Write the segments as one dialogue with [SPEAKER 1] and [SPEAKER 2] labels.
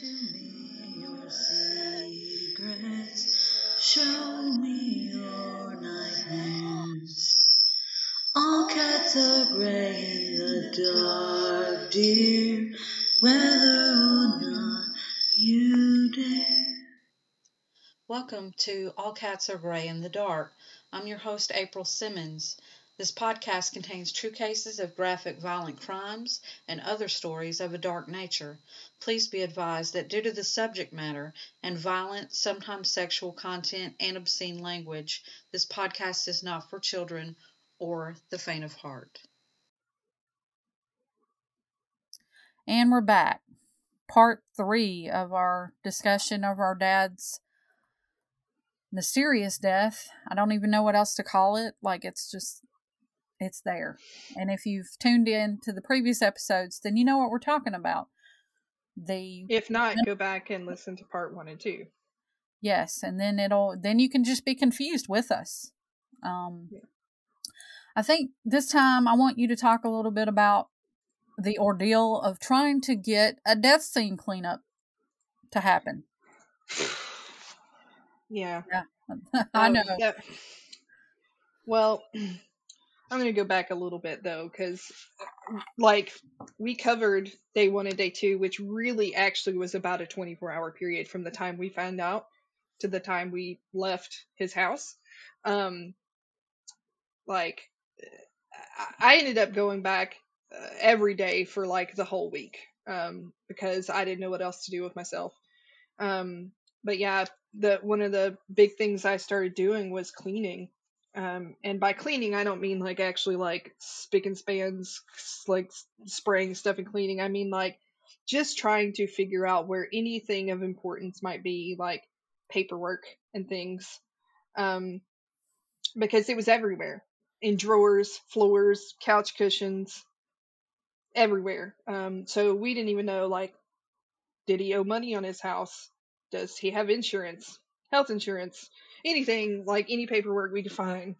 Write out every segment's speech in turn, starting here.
[SPEAKER 1] to me your secrets. Show me your nightmares. All cats are gray in the dark, dear, whether or not you dare.
[SPEAKER 2] Welcome to All Cats Are Gray in the Dark. I'm your host, April Simmons. This podcast contains true cases of graphic violent crimes and other stories of a dark nature. Please be advised that due to the subject matter and violent, sometimes sexual content and obscene language, this podcast is not for children or the faint of heart.
[SPEAKER 3] And we're back. Part three of our discussion of our dad's mysterious death. I don't even know what else to call it. Like, it's just it's there. And if you've tuned in to the previous episodes, then you know what we're talking about. The
[SPEAKER 4] If not, go back and listen to part one and two.
[SPEAKER 3] yes, and then it'll then you can just be confused with us. Um
[SPEAKER 4] Yeah.
[SPEAKER 3] I think this time I want you to talk a little bit about the ordeal of trying to get a death scene cleanup to happen.
[SPEAKER 4] Yeah.
[SPEAKER 3] I
[SPEAKER 4] Um,
[SPEAKER 3] know.
[SPEAKER 4] that- well, I'm going to go back a little bit though, because like we covered day one and day two, which really actually was about a 24 hour period from the time we found out to the time we left his house. Um, like I- ended up going back uh, every day for like the whole week um, because I didn't know what else to do with myself. Um, but yeah, the one of the big things I started doing was cleaning. Um, and by cleaning, I don't mean like actually like spick and spans, like spraying stuff and cleaning. I mean like just trying to figure out where anything of importance might be, like paperwork and things. Um, because it was everywhere in drawers, floors, couch cushions, everywhere. Um, so we didn't even know like, did he owe money on his house? Does he have insurance, health insurance, anything like any paperwork we could find?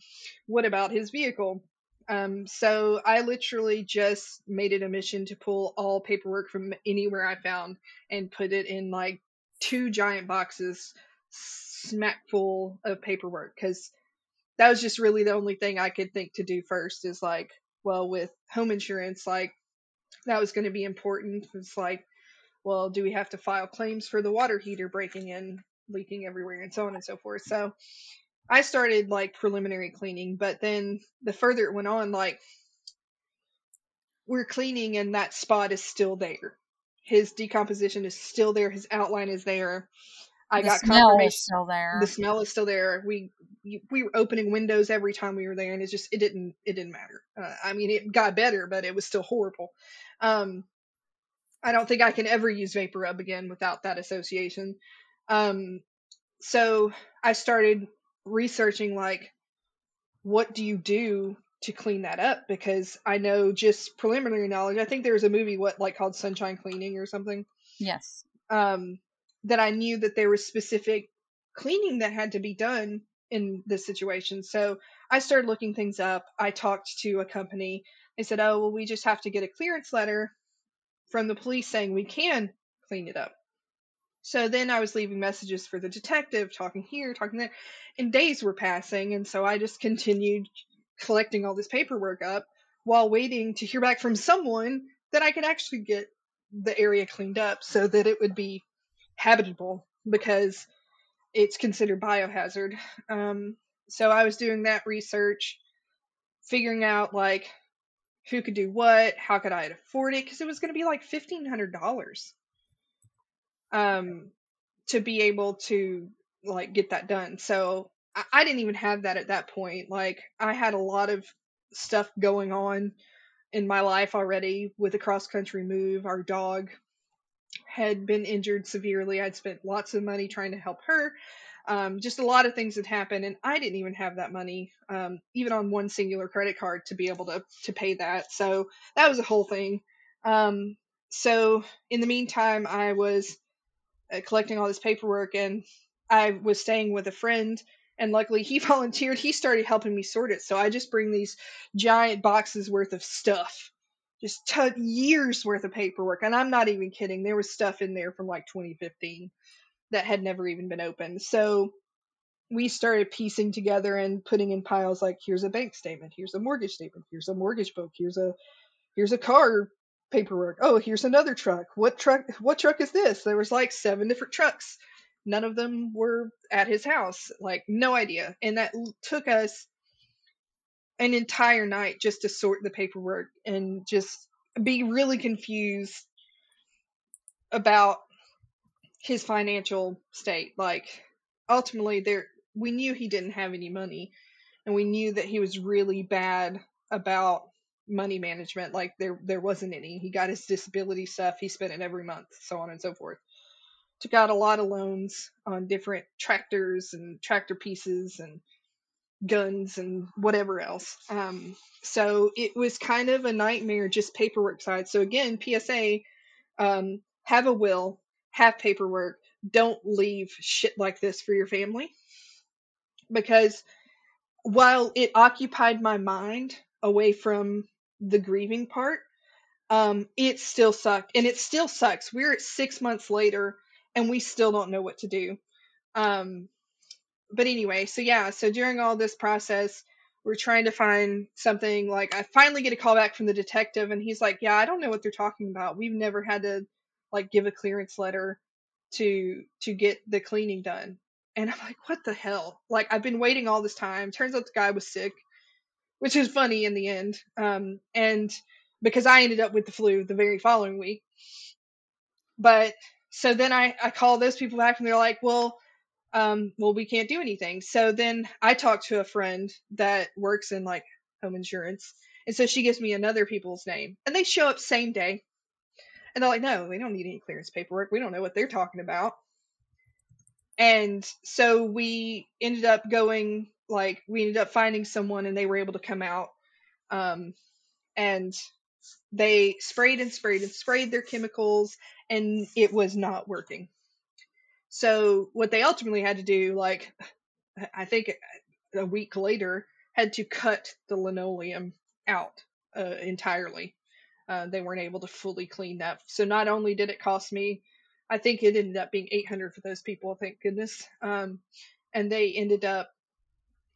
[SPEAKER 4] What about his vehicle? Um, so I literally just made it a mission to pull all paperwork from anywhere I found and put it in like two giant boxes smack full of paperwork because that was just really the only thing I could think to do first is like, well, with home insurance, like that was going to be important. It's like, well, do we have to file claims for the water heater breaking in, leaking everywhere, and so on and so forth. So I started like preliminary cleaning, but then the further it went on, like we're cleaning and that spot is still there. His decomposition is still there. His outline is there. I
[SPEAKER 3] the
[SPEAKER 4] got
[SPEAKER 3] smell
[SPEAKER 4] confirmation
[SPEAKER 3] is still there.
[SPEAKER 4] the smell is still there. We we were opening windows every time we were there, and it just it didn't it didn't matter. Uh, I mean, it got better, but it was still horrible. Um, I don't think I can ever use vapor rub again without that association. Um, so I started researching like, what do you do to clean that up? Because I know just preliminary knowledge. I think there was a movie what like called Sunshine Cleaning or something
[SPEAKER 3] yes.
[SPEAKER 4] um, that I knew that there was specific cleaning that had to be done in this situation. So I started looking things up. I talked to a company. They said, "Oh, well, we just have to get a clearance letter from the police saying we can clean it up." So then I was leaving messages for the detective, talking here, talking there, and days were passing, and so I just continued collecting all this paperwork up while waiting to hear back from someone that I could actually get the area cleaned up so that it would be habitable because it's considered biohazard. Um, so I was doing that research, figuring out like who could do what, how could I afford it, because it was going to be like fifteen hundred dollars um, to be able to like get that done. So I, I didn't even have that at that point. Like I had a lot of stuff going on in my life already with a cross country move. Our dog had been injured severely. I'd spent lots of money trying to help her. Um, just a lot of things had happened, and I didn't even have that money, um, even on one singular credit card, to be able to to pay that. So that was a whole thing. Um, so in the meantime, I was uh, collecting all this paperwork, and I was staying with a friend. And luckily, he volunteered. He started helping me sort it. So I just bring these giant boxes worth of stuff just t- years worth of paperwork. And I'm not even kidding. There was stuff in there from like 2015 that had never even been opened. So we started piecing together and putting in piles like here's a bank statement, here's a mortgage statement, here's a mortgage book, here's a here's a car paperwork. Oh, here's another truck. What truck what truck is this? There was like seven different trucks. None of them were at his house. Like no idea. And that took us an entire night just to sort the paperwork and just be really confused about his financial state. Like ultimately there we knew he didn't have any money and we knew that he was really bad about money management like there there wasn't any. He got his disability stuff he spent it every month so on and so forth. Took out a lot of loans on different tractors and tractor pieces and guns and whatever else. Um, so it was kind of a nightmare just paperwork side. So again psa um, have a will have paperwork. Don't leave shit like this for your family. Because while it occupied my mind away from the grieving part, um, it still sucked. And it still sucks. We're at six months later and we still don't know what to do. Um, but anyway, so yeah, so during all this process, we're trying to find something like I finally get a call back from the detective and he's like, Yeah, I don't know what they're talking about. We've never had to like give a clearance letter to to get the cleaning done. And I'm like, what the hell? Like I've been waiting all this time. Turns out the guy was sick, which is funny in the end. Um, and because I ended up with the flu the very following week. But so then I, I call those people back and they're like, well, um, well, we can't do anything. So then I talked to a friend that works in like home insurance. And so she gives me another people's name and they show up same day. And they're like, no, we don't need any clearance paperwork. We don't know what they're talking about. And so we ended up going, like, we ended up finding someone and they were able to come out. Um, and they sprayed and sprayed and sprayed their chemicals and it was not working. So what they ultimately had to do, like, I think a week later, had to cut the linoleum out uh, entirely uh, they weren't able to fully clean that. So not only did it cost me, I think it ended up being 800 for those people, thank goodness. Um, and they ended up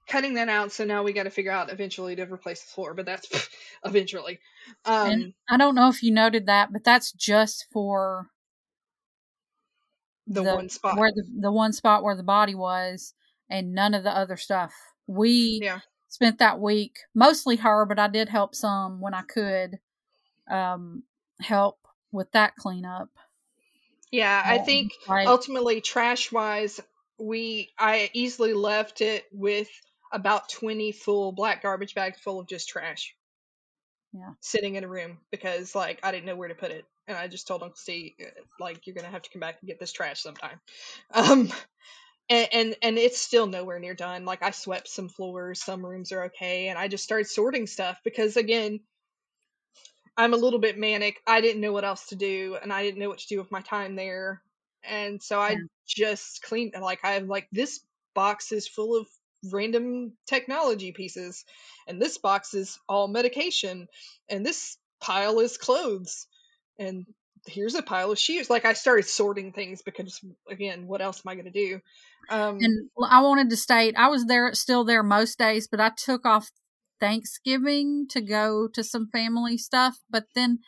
[SPEAKER 4] cutting that out. So now we got to figure out eventually to replace the floor, but that's eventually. Um,
[SPEAKER 3] I don't know if you noted that, but that's just for
[SPEAKER 4] the, the one spot
[SPEAKER 3] where the, the one spot where the body was and none of the other stuff. We
[SPEAKER 4] yeah.
[SPEAKER 3] spent that week mostly her, but I did help some when I could um, help with that cleanup.
[SPEAKER 4] Yeah, I think ultimately, trash wise, we I easily left it with about twenty full black garbage bags full of just trash.
[SPEAKER 3] Yeah,
[SPEAKER 4] sitting in a room because like I didn't know where to put it, and I just told Uncle Steve like you're gonna have to come back and get this trash sometime. Um, and, and and it's still nowhere near done. Like I swept some floors, some rooms are okay, and I just started sorting stuff because again, I'm a little bit manic. I didn't know what else to do, and I didn't know what to do with my time there. And so I yeah. just cleaned, like, I have, like, this box is full of random technology pieces, and this box is all medication, and this pile is clothes, and here's a pile of shoes. Like, I started sorting things because, again, what else am I going to do? Um,
[SPEAKER 3] and I wanted to state I was there, still there most days, but I took off Thanksgiving to go to some family stuff, but then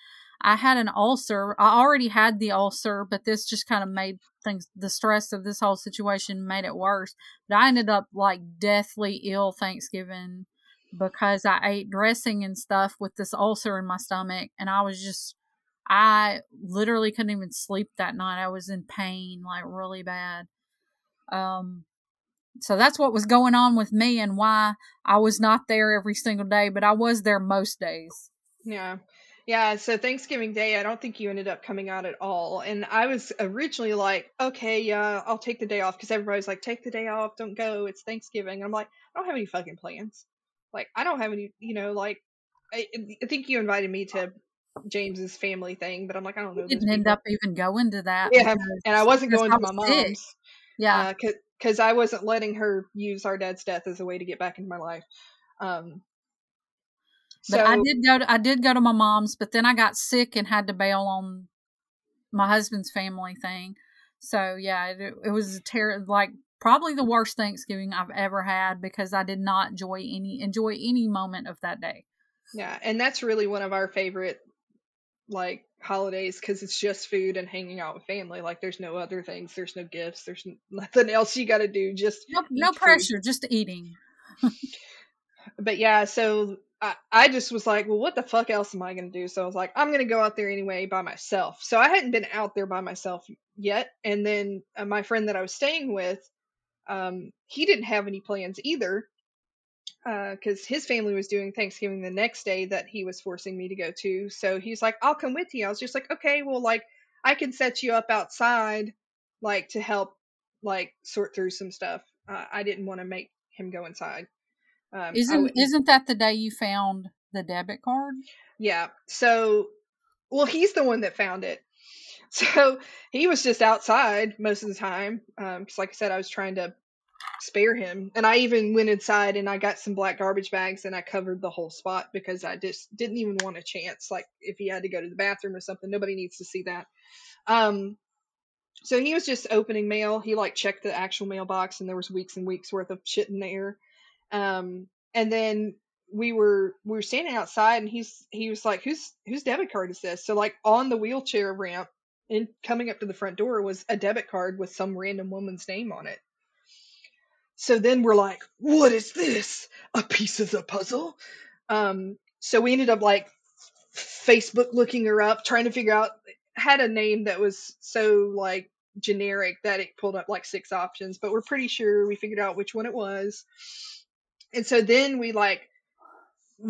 [SPEAKER 3] I had an ulcer. I already had the ulcer, but this just kind of made things, the stress of this whole situation made it worse. But I ended up like deathly ill Thanksgiving because I ate dressing and stuff with this ulcer in my stomach. And I was just, I literally couldn't even sleep that night. I was in pain, like really bad. Um, so that's what was going on with me and why I was not there every single day, but I was there most days.
[SPEAKER 4] Yeah. Yeah, so Thanksgiving Day, I don't think you ended up coming out at all. And I was originally like, okay, yeah, I'll take the day off because everybody's like, take the day off, don't go, it's Thanksgiving. I'm like, I don't have any fucking plans. Like, I don't have any, you know, like, I, I think you invited me to James's family thing, but I'm like, I don't know.
[SPEAKER 3] Didn't end up even going to that.
[SPEAKER 4] Yeah, and I wasn't going to my mom's. Sick.
[SPEAKER 3] Yeah,
[SPEAKER 4] uh, because I wasn't letting her use our dad's death as a way to get back into my life. Um,
[SPEAKER 3] But
[SPEAKER 4] so
[SPEAKER 3] I did go to I did go to my mom's, but then I got sick and had to bail on my husband's family thing. So yeah, it, it was a ter- like probably the worst Thanksgiving I've ever had because I did not enjoy any enjoy any moment of that day.
[SPEAKER 4] yeah, and that's really one of our favorite like holidays because it's just food and hanging out with family. Like there's no other things. There's no gifts. There's nothing else you got to do. Just
[SPEAKER 3] No, no pressure, just eating.
[SPEAKER 4] but yeah, so I, just was like, well, what the fuck else am I going to do? So I was like, I'm going to go out there anyway by myself. So I hadn't been out there by myself yet. And then uh, my friend that I was staying with, um, he didn't have any plans either because his family was doing Thanksgiving the next day that he was forcing me to go to. So he's like, I'll come with you. I was just like, okay, well, like, I can set you up outside, like, to help, like, sort through some stuff. Uh, I didn't want to make him go inside. Um,
[SPEAKER 3] Isn't
[SPEAKER 4] wouldn't-
[SPEAKER 3] isn't that the day you found the debit card?
[SPEAKER 4] Yeah. So, well, he's the one that found it. So he was just outside most of the time. Um, 'cause like I said, I was trying to spare him, and I even went inside and I got some black garbage bags and I covered the whole spot because I just didn't even want a chance. Like if he had to go to the bathroom or something, nobody needs to see that. Um, so he was just opening mail. He like checked the actual mailbox, and there was weeks and weeks worth of shit in there. Um, and then we were we were standing outside, and he's he was like, "Whose whose debit card is this?" So like on the wheelchair ramp, and coming up to the front door was a debit card with some random woman's name on it. So then we're like, "What is this? A piece of the puzzle?" Um, so we ended up like Facebook looking her up, trying to figure out had a name that was so like generic that it pulled up like six options, but we're pretty sure we figured out which one it was. And so then we like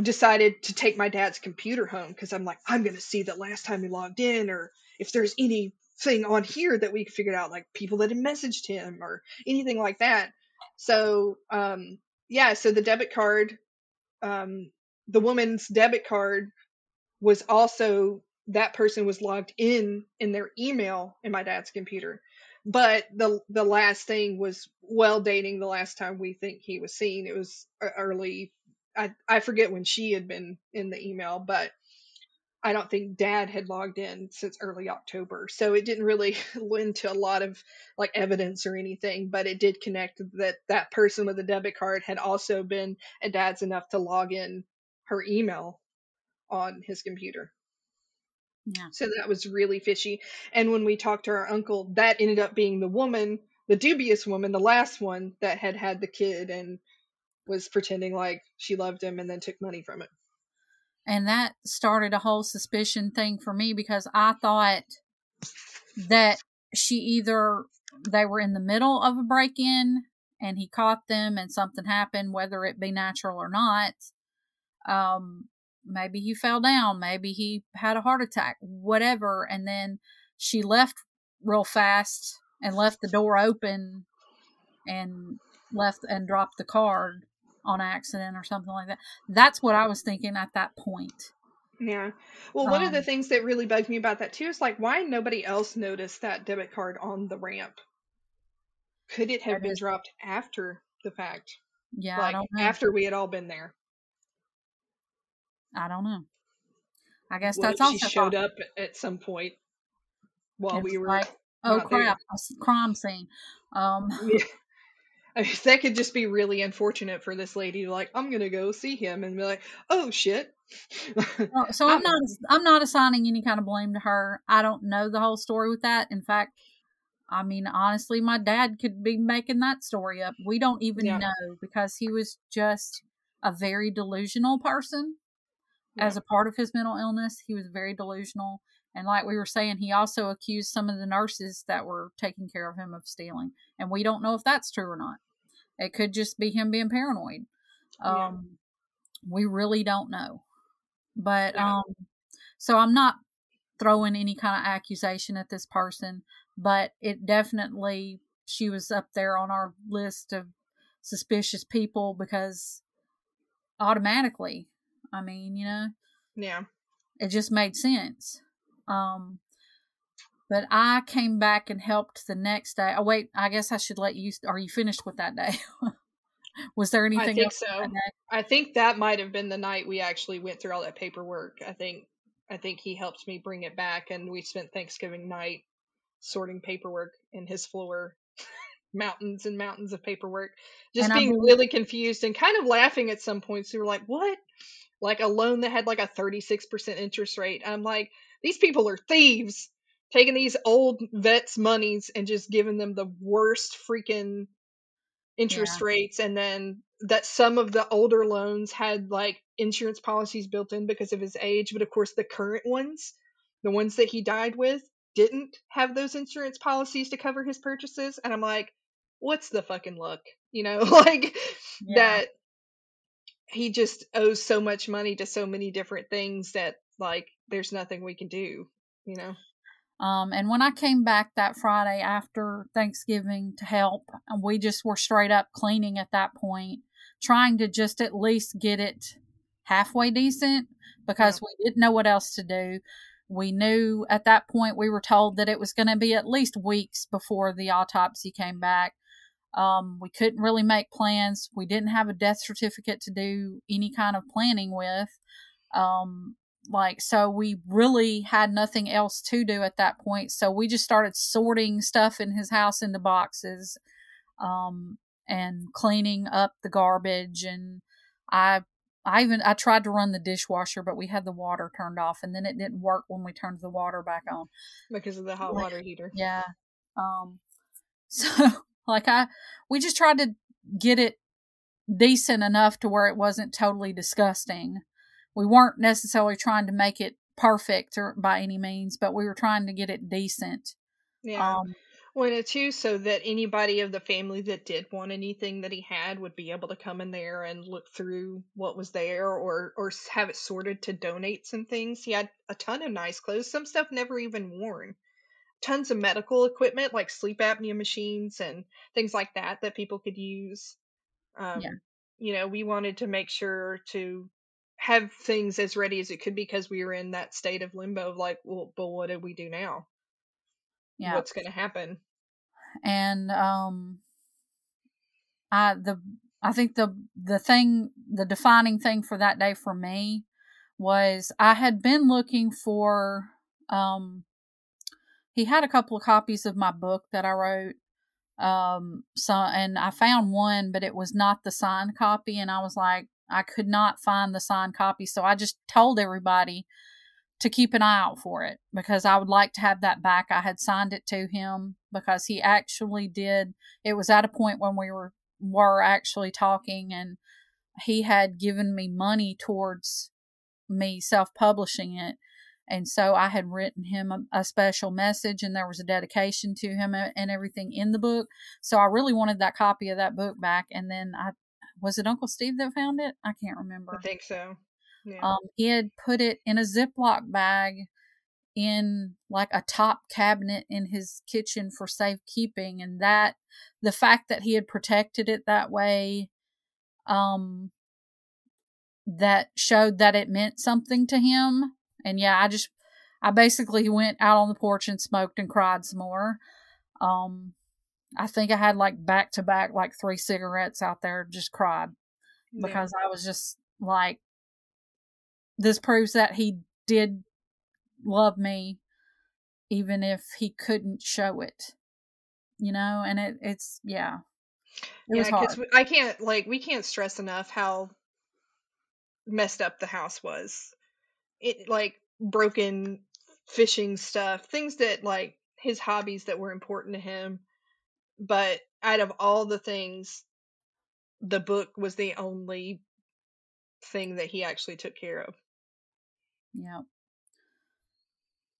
[SPEAKER 4] decided to take my dad's computer home because I'm like, I'm gonna see the last time he logged in or if there's anything on here that we figured out, like people that had messaged him or anything like that. So um yeah, so the debit card, um the woman's debit card was also that person was logged in in their email in my dad's computer but the the last thing was well dating the last time we think he was seen it was e- early i i forget when she had been in the email but i don't think dad had logged in since early october. So it didn't really lend to a lot of like evidence or anything but it did connect that that person with the debit card had also been at dad's enough to log in her email on his computer
[SPEAKER 3] Yeah.
[SPEAKER 4] so that was really fishy. And when we talked to our uncle, that ended up being the woman, the dubious woman, the last one that had had the kid and was pretending like she loved him and then took money from it.
[SPEAKER 3] And that started a whole suspicion thing for me because I thought that she either they were in the middle of a break in and he caught them and something happened, whether it be natural or not. Um, maybe he fell down, maybe he had a heart attack, whatever. And then she left real fast and left the door open and left and dropped the card on accident or something like that. That's what I was thinking at that point.
[SPEAKER 4] Yeah. Well, one of the
[SPEAKER 3] Um,
[SPEAKER 4] things that really bugged me about that too is like, why nobody else noticed that debit card on the ramp? Could it have been
[SPEAKER 3] is-
[SPEAKER 4] dropped after the fact?
[SPEAKER 3] Yeah, I
[SPEAKER 4] like
[SPEAKER 3] don't know.
[SPEAKER 4] after we had all been there?
[SPEAKER 3] I don't know. I guess
[SPEAKER 4] What
[SPEAKER 3] that's also
[SPEAKER 4] she showed up at some point while
[SPEAKER 3] It's
[SPEAKER 4] we were
[SPEAKER 3] like, oh
[SPEAKER 4] not there?
[SPEAKER 3] crap, crime scene. Um,
[SPEAKER 4] Yeah. I mean, that could just be really unfortunate for this lady. Like, I'm gonna go see him and be like, "Oh shit."
[SPEAKER 3] so- so I'm not I'm not assigning any kind of blame to her. I don't know the whole story with that. In fact, I mean honestly, my dad could be making that story up. We don't even
[SPEAKER 4] Yeah.
[SPEAKER 3] know because he was just a very delusional person. As a part of his mental illness, he was very delusional. And like we were saying, he also accused some of the nurses that were taking care of him of stealing. And we don't know if that's true or not. It could just be him being paranoid.
[SPEAKER 4] Yeah.
[SPEAKER 3] Um, we really don't know. But
[SPEAKER 4] Yeah.
[SPEAKER 3] um, so I'm not throwing any kind of accusation at this person, but it definitely she was up there on our list of suspicious people because automatically, I mean, you know,
[SPEAKER 4] yeah.
[SPEAKER 3] it just made sense. Um, but I came back and helped the next day. Oh wait, I guess I should let you. Are you finished with that day? Was there anything?
[SPEAKER 4] I think so. I think that might have been the night we actually went through all that paperwork. I think I think he helped me bring it back and we spent Thanksgiving night sorting paperwork in his floor. mountains and mountains of paperwork. Just
[SPEAKER 3] And
[SPEAKER 4] being really confused and kind of laughing at some points. We were like, What? Like a loan that had like a thirty six percent interest rate. I'm like, these people are thieves. Taking these old vets' monies and just giving them the worst freaking interest rates and then that some of the older loans had like insurance policies built in because of his age but of course the current ones the ones that he died with didn't have those insurance policies to cover his purchases and i'm like what's the fucking luck you know like
[SPEAKER 3] Yeah.
[SPEAKER 4] that he just owes so much money to so many different things that like there's nothing we can do you know
[SPEAKER 3] Um, and when I came back that Friday after Thanksgiving to help, and we just were straight up cleaning at that point, trying to just at least get it halfway decent because we didn't know what else to do. We knew at that point we were told that it was going to be at least weeks before the autopsy came back. Um, we couldn't really make plans. We didn't have a death certificate to do any kind of planning with. Um, like so we really had nothing else to do at that point so we just started sorting stuff in his house into boxes um and cleaning up the garbage and i i even i tried to run the dishwasher but we had the water turned off and then it didn't work when we turned the water back on
[SPEAKER 4] because of the hot water heater
[SPEAKER 3] yeah um so like i we just tried to get it decent enough to where it wasn't totally disgusting. We weren't necessarily trying to make it perfect or by any means but we were trying to get it decent.
[SPEAKER 4] Yeah.
[SPEAKER 3] Um
[SPEAKER 4] Well, and too, so that anybody of the family that did want anything that he had would be able to come in there and look through what was there, or or have it sorted to donate some things. He had a ton of nice clothes, some stuff never even worn, tons of medical equipment like sleep apnea machines and things like that that people could use. Um,
[SPEAKER 3] Yeah.
[SPEAKER 4] You know, we wanted to make sure to have things as ready as it could because we were in that state of limbo of like, well, but what do we do now?
[SPEAKER 3] yeah
[SPEAKER 4] What's going to happen?
[SPEAKER 3] and um i the i think the the thing the defining thing for that day for me was i had been looking for um he had a couple of copies of my book that i wrote um so and i found one but it was not the signed copy and i was like i could not find the signed copy so i just told everybody to keep an eye out for it because I would like to have that back. I had signed it to him because he actually did. It was at a point when we were were actually talking, and he had given me money towards me self publishing it, and so I had written him a, a special message, and there was a dedication to him a- and everything in the book. So I really wanted that copy of that book back, and then I was it Uncle Steve that found it? I can't remember.
[SPEAKER 4] I think so. Yeah.
[SPEAKER 3] Um, he had put it in a Ziploc bag in like a top cabinet in his kitchen for safekeeping, and that the fact that he had protected it that way, um, that showed that it meant something to him. And yeah, I just, I basically went out on the porch and smoked and cried some more. Um, I think I had like back to back, like three cigarettes out there, just cried
[SPEAKER 4] Yeah.
[SPEAKER 3] because I was just like, this proves that he did love me, even if he couldn't show it, you know. And it, it's yeah, it
[SPEAKER 4] yeah, because I can't like we can't stress enough how messed up the house was. It like broken fishing stuff, things that like his hobbies that were important to him. But out of all the things, the book was the only thing that he actually took care of.
[SPEAKER 3] Yeah.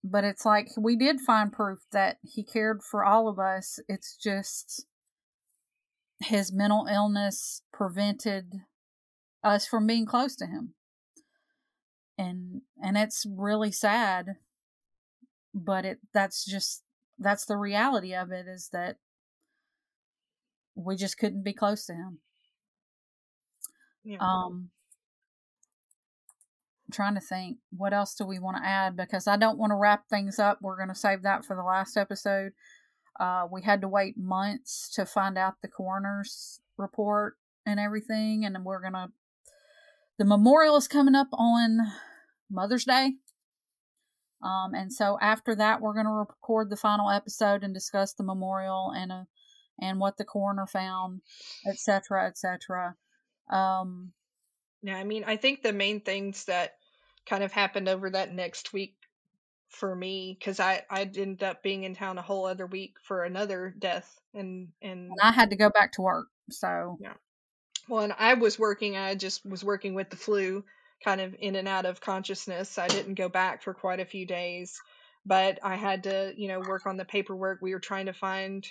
[SPEAKER 3] But it's like we did find proof that he cared for all of us. It's just his mental illness prevented us from being close to him. And and it's really sad. But it that's just that's the reality of it is that we just couldn't be close to him.
[SPEAKER 4] Yeah.
[SPEAKER 3] Um, I'm trying to think, what else do we want to add? Because I don't want to wrap things up. We're going to save that for the last episode. Uh, we had to wait months to find out the coroner's report, and everything, and we're gonna. The memorial is coming up on Mother's Day. Um, and so after that, we're going to record the final episode and discuss the memorial and uh, and what the coroner found, etc., etc. Um,
[SPEAKER 4] Yeah, I mean, I think the main things that kind of happened over that next week for me, because I I ended up being in town a whole other week for another death, and and
[SPEAKER 3] and I had to go back to work, so yeah,
[SPEAKER 4] well, and I was working. I just was working with the flu, kind of in and out of consciousness. I didn't go back for quite a few days, but I had to, you know, work on the paperwork. We were trying to find,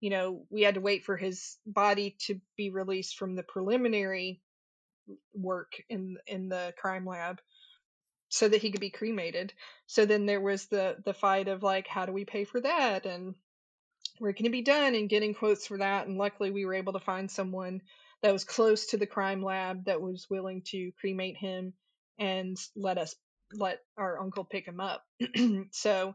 [SPEAKER 4] you know, we had to wait for his body to be released from the preliminary work in in the crime lab so that he could be cremated. So then there was the the fight of like how do we pay for that and where can it be done and getting quotes for that and luckily we were able to find someone that was close to the crime lab that was willing to cremate him and let us let our uncle pick him up. so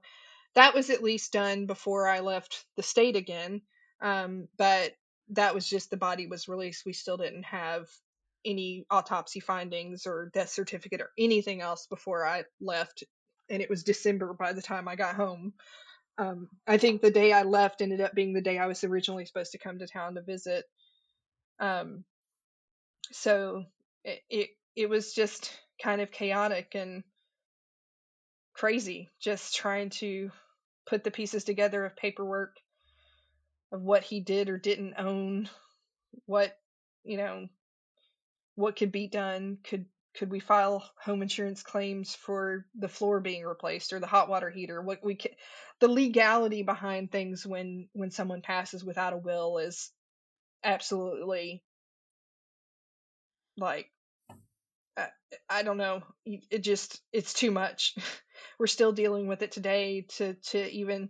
[SPEAKER 4] that was at least done before I left the state again. Um, but that was just the body was released. We still didn't have any autopsy findings or death certificate or anything else before I left. And it was December by the time I got home. Um, I think the day I left ended up being the day I was originally supposed to come to town to visit. Um, so it, it it was just kind of chaotic and crazy, just trying to put the pieces together of paperwork of what he did or didn't own, what you know, what could be done. Could could we file home insurance claims for the floor being replaced or the hot water heater? What we can, the legality behind things when when someone passes without a will is absolutely like I, I don't know it just it's too much we're still dealing with it today to to even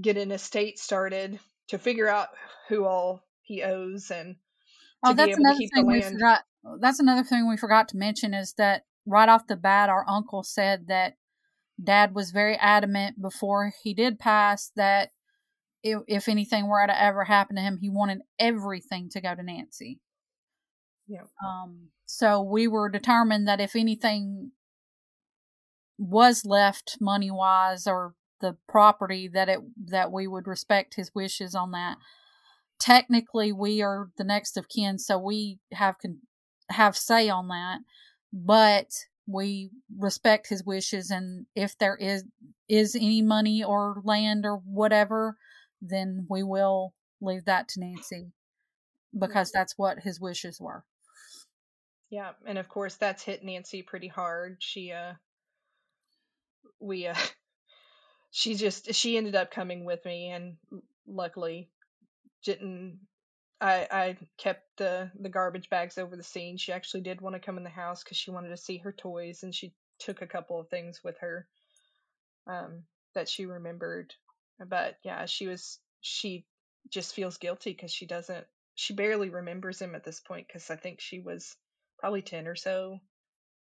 [SPEAKER 4] get an estate started to figure out who all he owes and
[SPEAKER 3] oh, that's another thing we forgot. That's another thing we forgot to mention is that right off the bat, our uncle said that Dad was very adamant before he did pass that if, if anything were to ever happen to him, he wanted everything to go to Nancy.
[SPEAKER 4] yeah
[SPEAKER 3] Um, so we were determined that if anything was left money wise or the property that it that we would respect his wishes on that. Technically, we are the next of kin, so we have can have say on that, but we respect his wishes and if there is is any money or land or whatever, then we will leave that to Nancy because that's what his wishes were.
[SPEAKER 4] yeah and of course that's hit nancy pretty hard she uh we uh she just she ended up coming with me and luckily didn't I I kept the the garbage bags over the scene. She actually did want to come in the house because she wanted to see her toys, and she took a couple of things with her um, that she remembered. But yeah, she was she just feels guilty because she doesn't she barely remembers him at this point because I think she was probably ten or so,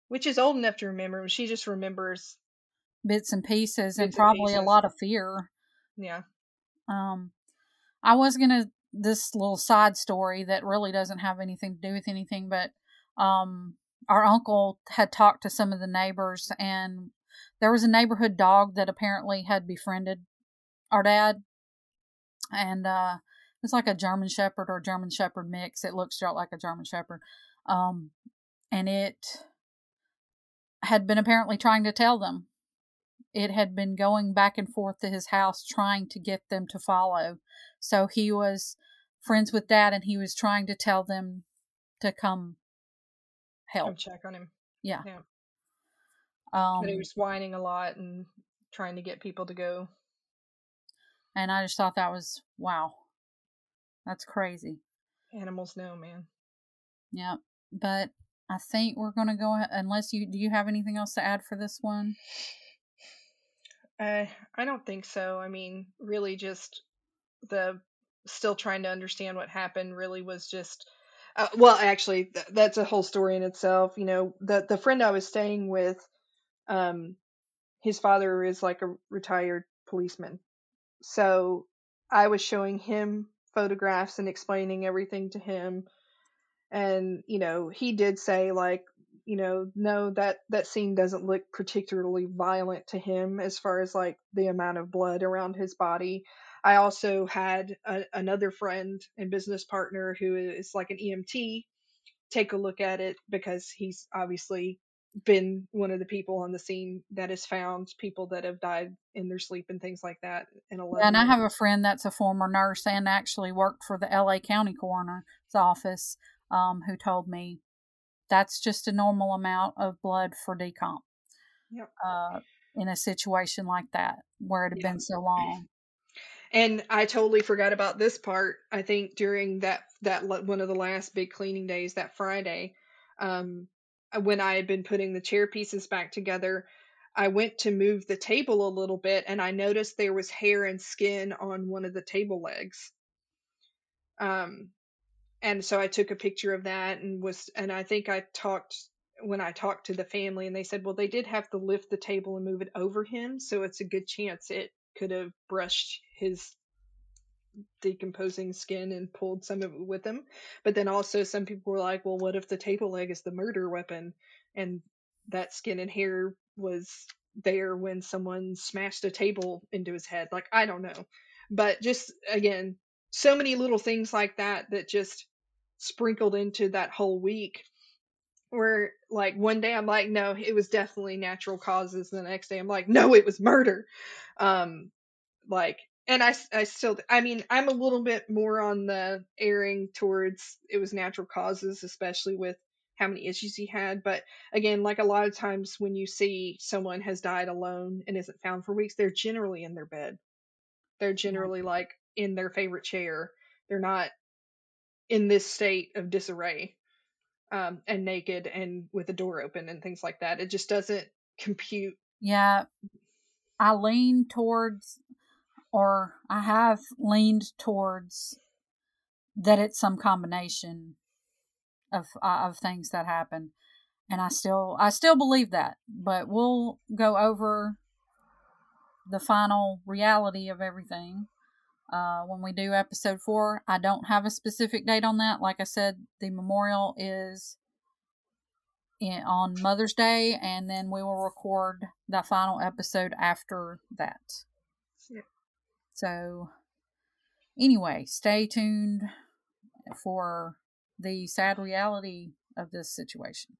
[SPEAKER 4] which is old enough to remember. him. She just remembers
[SPEAKER 3] Bits and pieces and
[SPEAKER 4] Bits and
[SPEAKER 3] probably a
[SPEAKER 4] pieces.
[SPEAKER 3] lot of fear.
[SPEAKER 4] yeah
[SPEAKER 3] Um, I was gonna this little side story that really doesn't have anything to do with anything, but um, our uncle had talked to some of the neighbors, and there was a neighborhood dog that apparently had befriended our dad, and uh, it's like a German Shepherd or German Shepherd mix. It looks just like a German Shepherd, um, and it had been apparently trying to tell them. It had been going back and forth to his house trying to get them to follow. So he was friends with dad and he was trying to tell them to come
[SPEAKER 4] come
[SPEAKER 3] help.
[SPEAKER 4] check on him.
[SPEAKER 3] Yeah.
[SPEAKER 4] Yeah.
[SPEAKER 3] Um,
[SPEAKER 4] but he was whining a lot and trying to get people to go.
[SPEAKER 3] And I just thought that was wow. That's crazy.
[SPEAKER 4] Animals know, man.
[SPEAKER 3] Yeah. But I think we're gonna go ahead unless you do you have anything else to add for this one?
[SPEAKER 4] I I don't think so. I mean, really, just the still trying to understand what happened. Really was just. Uh, well, actually, th- that's a whole story in itself. You know, the the friend I was staying with, um, his father is like a retired policeman, so I was showing him photographs and explaining everything to him, and you know he did say like you know no that that scene doesn't look particularly violent to him as far as like the amount of blood around his body. I also had a, another friend and business partner who is like an emt take a look at it because he's obviously been one of the people on the scene that has found people that have died in their sleep and things like that in a
[SPEAKER 3] and I have a friend that's a former nurse and actually worked for the LA County Coroner's office um, who told me that's just a normal amount of blood for decomp.
[SPEAKER 4] Yep.
[SPEAKER 3] Uh, in a situation like that where it had
[SPEAKER 4] Yeah.
[SPEAKER 3] been so long.
[SPEAKER 4] And I totally forgot about this part. I think during that that one of the last big cleaning days, that Friday, um, when I had been putting the chair pieces back together, I went to move the table a little bit, and I noticed there was hair and skin on one of the table legs. Um, and so I took a picture of that and was, and I think I talked when I talked to the family, and they said, well, they did have to lift the table and move it over him, so it's a good chance it could have brushed his decomposing skin and pulled some of it with him. But then also some people were like, well, what if the table leg is the murder weapon and that skin and hair was there when someone smashed a table into his head? Like, I don't know. But just again, so many little things like that that just sprinkled into that whole week where like one day I'm like, no, it was definitely natural causes. And the next day I'm like, no, it was murder. Um, like, and I, I still, I mean, I'm a little bit more on the erring towards it was natural causes, especially with how many issues he had. But again, like a lot of times when you see someone has died alone and isn't found for weeks, they're generally in their bed. They're generally like in their favorite chair. They're not in this state of disarray um, and naked and with the door open and things like that. It just doesn't compute.
[SPEAKER 3] Yeah, I lean towards, or I have leaned towards that it's some combination of uh, of things that happen, and I still I still believe that. But we'll go over the final reality of everything uh, when we do episode four. I don't have a specific date on that. Like I said, the memorial is in, on Mother's Day, and then we will record the final episode after that. So, anyway, stay tuned for the sad reality of this situation.